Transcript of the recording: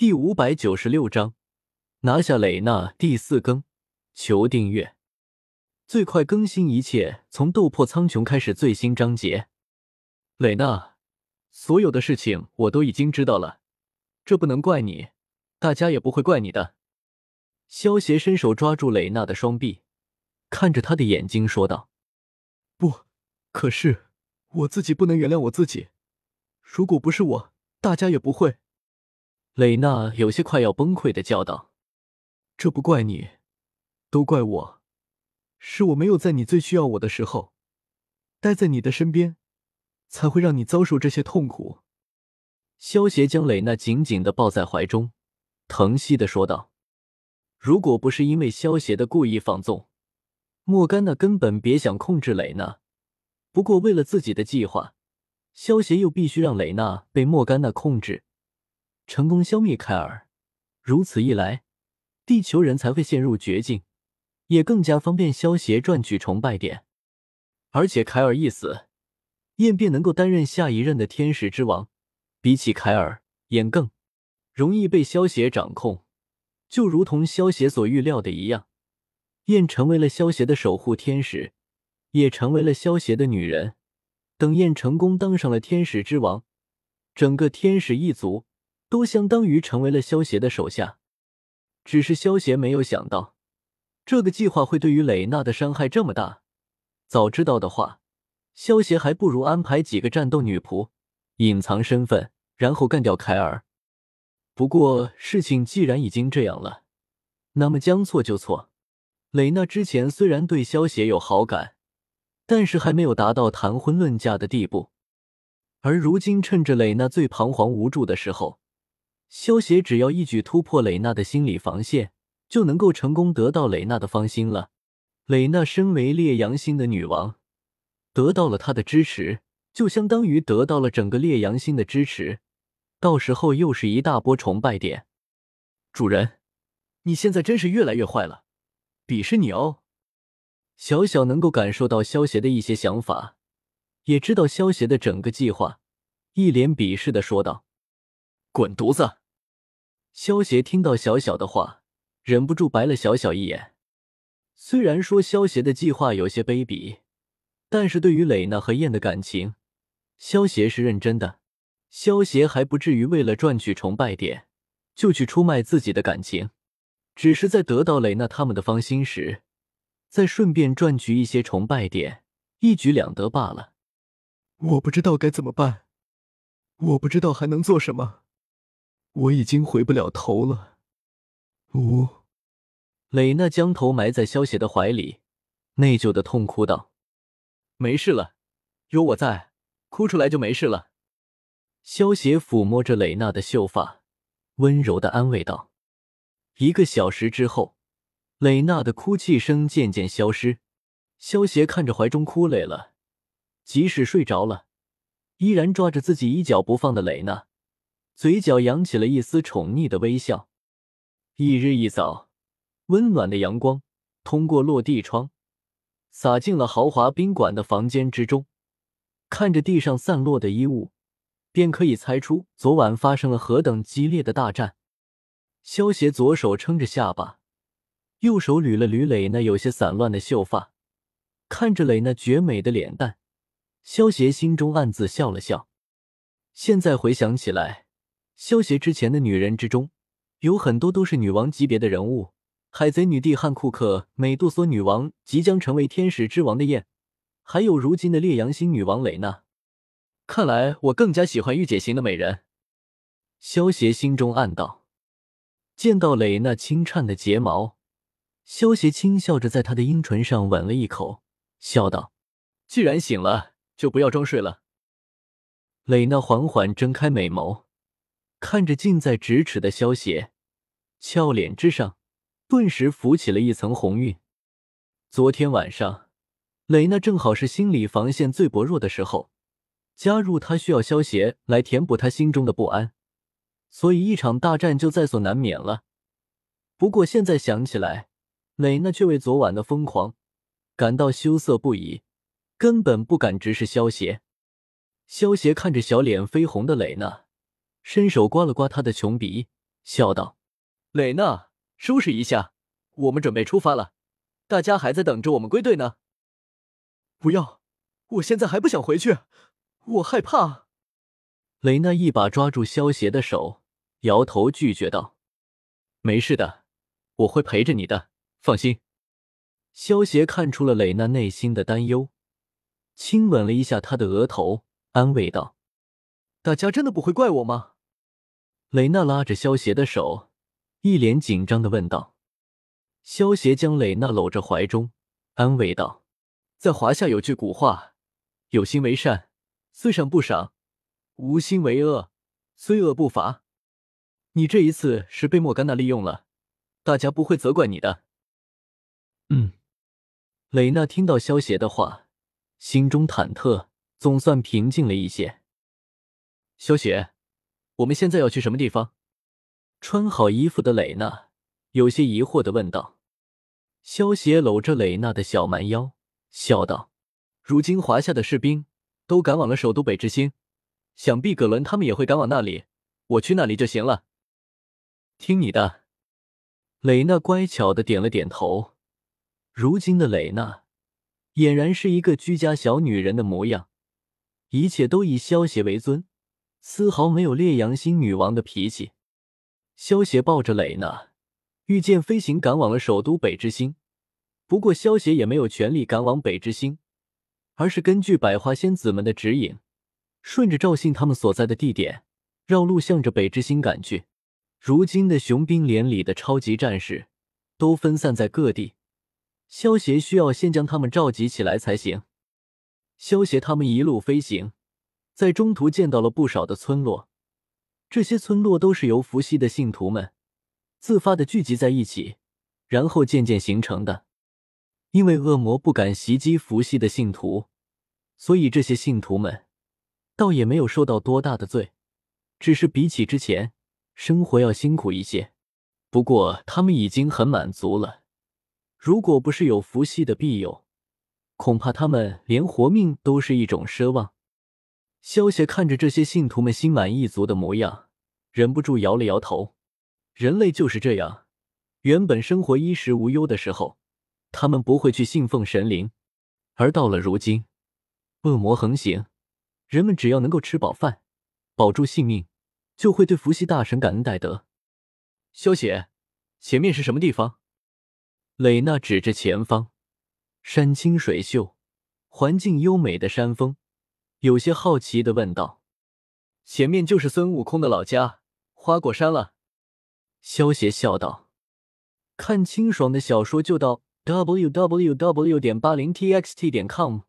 第五百九十六章拿下蕾娜第四更，求订阅，最快更新一切从斗破苍穹开始最新章节。蕾娜，所有的事情我都已经知道了，这不能怪你，大家也不会怪你的。萧协伸手抓住蕾娜的双臂，看着她的眼睛说道：“不，可是我自己不能原谅我自己。如果不是我，大家也不会。”蕾娜有些快要崩溃的叫道：“这不怪你，都怪我，是我没有在你最需要我的时候待在你的身边，才会让你遭受这些痛苦。”萧协将蕾娜紧紧的抱在怀中，疼惜的说道。如果不是因为萧协的故意放纵，莫甘娜根本别想控制蕾娜。不过为了自己的计划，萧协又必须让蕾娜被莫甘娜控制，成功消灭凯尔。如此一来，地球人才会陷入绝境，也更加方便萧协赚取崇拜点。而且凯尔一死，燕便能够担任下一任的天使之王。比起凯尔，燕更容易被萧协掌控。就如同萧协所预料的一样，燕成为了萧协的守护天使，也成为了萧协的女人。等燕成功当上了天使之王，整个天使一族都相当于成为了萧协的手下。只是萧协没有想到，这个计划会对于蕾娜的伤害这么大。早知道的话，萧协还不如安排几个战斗女仆，隐藏身份，然后干掉凯尔。不过事情既然已经这样了，那么将错就错。蕾娜之前虽然对萧协有好感，但是还没有达到谈婚论嫁的地步。而如今趁着蕾娜最彷徨无助的时候，萧协只要一举突破蕾娜的心理防线，就能够成功得到蕾娜的芳心了。蕾娜身为烈阳星的女王，得到了她的支持，就相当于得到了整个烈阳星的支持。到时候又是一大波崇拜点。主人，你现在真是越来越坏了，鄙视你哦。小小能够感受到萧协的一些想法，也知道萧协的整个计划，一脸鄙视的说道：“滚犊子！”萧协听到小小的话，忍不住白了小小一眼。虽然说萧协的计划有些卑鄙，但是对于蕾娜和燕的感情，萧协是认真的。萧协还不至于为了赚取崇拜点，就去出卖自己的感情，只是在得到蕾娜他们的芳心时，再顺便赚取一些崇拜点，一举两得罢了。我不知道该怎么办，我不知道还能做什么，我已经回不了头了。呜，蕾娜将头埋在萧邪的怀里，内疚的痛哭道：“没事了，有我在，哭出来就没事了。”萧邪抚摸着蕾娜的秀发，温柔的安慰道：“一个小时之后，蕾娜的哭泣声渐渐消失。萧邪看着怀中哭累了，即使睡着了，依然抓着自己一脚不放的蕾娜，嘴角扬起了一丝宠溺的微笑。一日一早，温暖的阳光通过落地窗，洒进了豪华宾馆的房间之中。看着地上散落的衣物。便可以猜出昨晚发生了何等激烈的大战。萧协左手撑着下巴，右手捋了捋蕾娜有些散乱的秀发，看着蕾娜绝美的脸蛋，萧协心中暗自笑了笑。现在回想起来，萧协之前的女人之中，有很多都是女王级别的人物：海贼女帝汉库克、美杜莎女王，即将成为天使之王的燕，还有如今的烈阳星女王蕾娜。看来我更加喜欢御姐型的美人，萧协心中暗道。见到蕾娜轻颤的睫毛，萧协轻笑着在她的樱唇上吻了一口，笑道：“既然醒了，就不要装睡了。”蕾娜缓缓睁开美眸，看着近在咫尺的萧邪，俏脸之上顿时浮起了一层红晕。昨天晚上，蕾娜正好是心理防线最薄弱的时候。加入他需要萧协来填补他心中的不安，所以一场大战就在所难免了。不过现在想起来，蕾娜却为昨晚的疯狂感到羞涩不已，根本不敢直视萧邪。萧邪看着小脸绯红的蕾娜，伸手刮了刮他的穷鼻，笑道：“蕾娜，收拾一下，我们准备出发了。大家还在等着我们归队呢。”不要，我现在还不想回去，我害怕。蕾娜一把抓住萧邪的手，摇头拒绝道：“没事的，我会陪着你的，放心。”萧邪看出了蕾娜内心的担忧，亲吻了一下她的额头，安慰道：“大家真的不会怪我吗？”蕾娜拉着萧邪的手，一脸紧张的问道。萧邪将蕾娜搂着怀中，安慰道：“在华夏有句古话，有心为善，虽赏不赏；无心为恶，虽恶不罚。你这一次是被莫甘娜利用了，大家不会责怪你的。”嗯。蕾娜听到萧邪的话，心中忐忑，总算平静了一些。萧邪。我们现在要去什么地方？穿好衣服的蕾娜有些疑惑的问道。萧邪搂着蕾娜的小蛮腰，笑道：“如今华夏的士兵都赶往了首都北之星，想必葛伦他们也会赶往那里。我去那里就行了。”听你的。蕾娜乖巧的点了点头。如今的蕾娜俨然是一个居家小女人的模样，一切都以萧邪为尊。丝毫没有烈阳星女王的脾气。萧协抱着蕾娜，御剑飞行赶往了首都北之星。不过，萧协也没有全力赶往北之星，而是根据百花仙子们的指引，顺着赵信他们所在的地点，绕路向着北之星赶去。如今的雄兵连里的超级战士都分散在各地，萧协需要先将他们召集起来才行。萧协他们一路飞行。在中途见到了不少的村落，这些村落都是由伏羲的信徒们自发的聚集在一起，然后渐渐形成的。因为恶魔不敢袭击伏羲的信徒，所以这些信徒们倒也没有受到多大的罪，只是比起之前生活要辛苦一些。不过他们已经很满足了。如果不是有伏羲的庇佑，恐怕他们连活命都是一种奢望。萧协看着这些信徒们心满意足的模样，忍不住摇了摇头。人类就是这样，原本生活衣食无忧的时候，他们不会去信奉神灵；而到了如今，恶魔横行，人们只要能够吃饱饭，保住性命，就会对伏羲大神感恩戴德。萧协，前面是什么地方？蕾娜指着前方，山清水秀，环境优美的山峰。有些好奇的问道：“前面就是孙悟空的老家花果山了。”萧邪笑道：“看清爽的小说就到 w w w. 点八零 t x t 点 com。”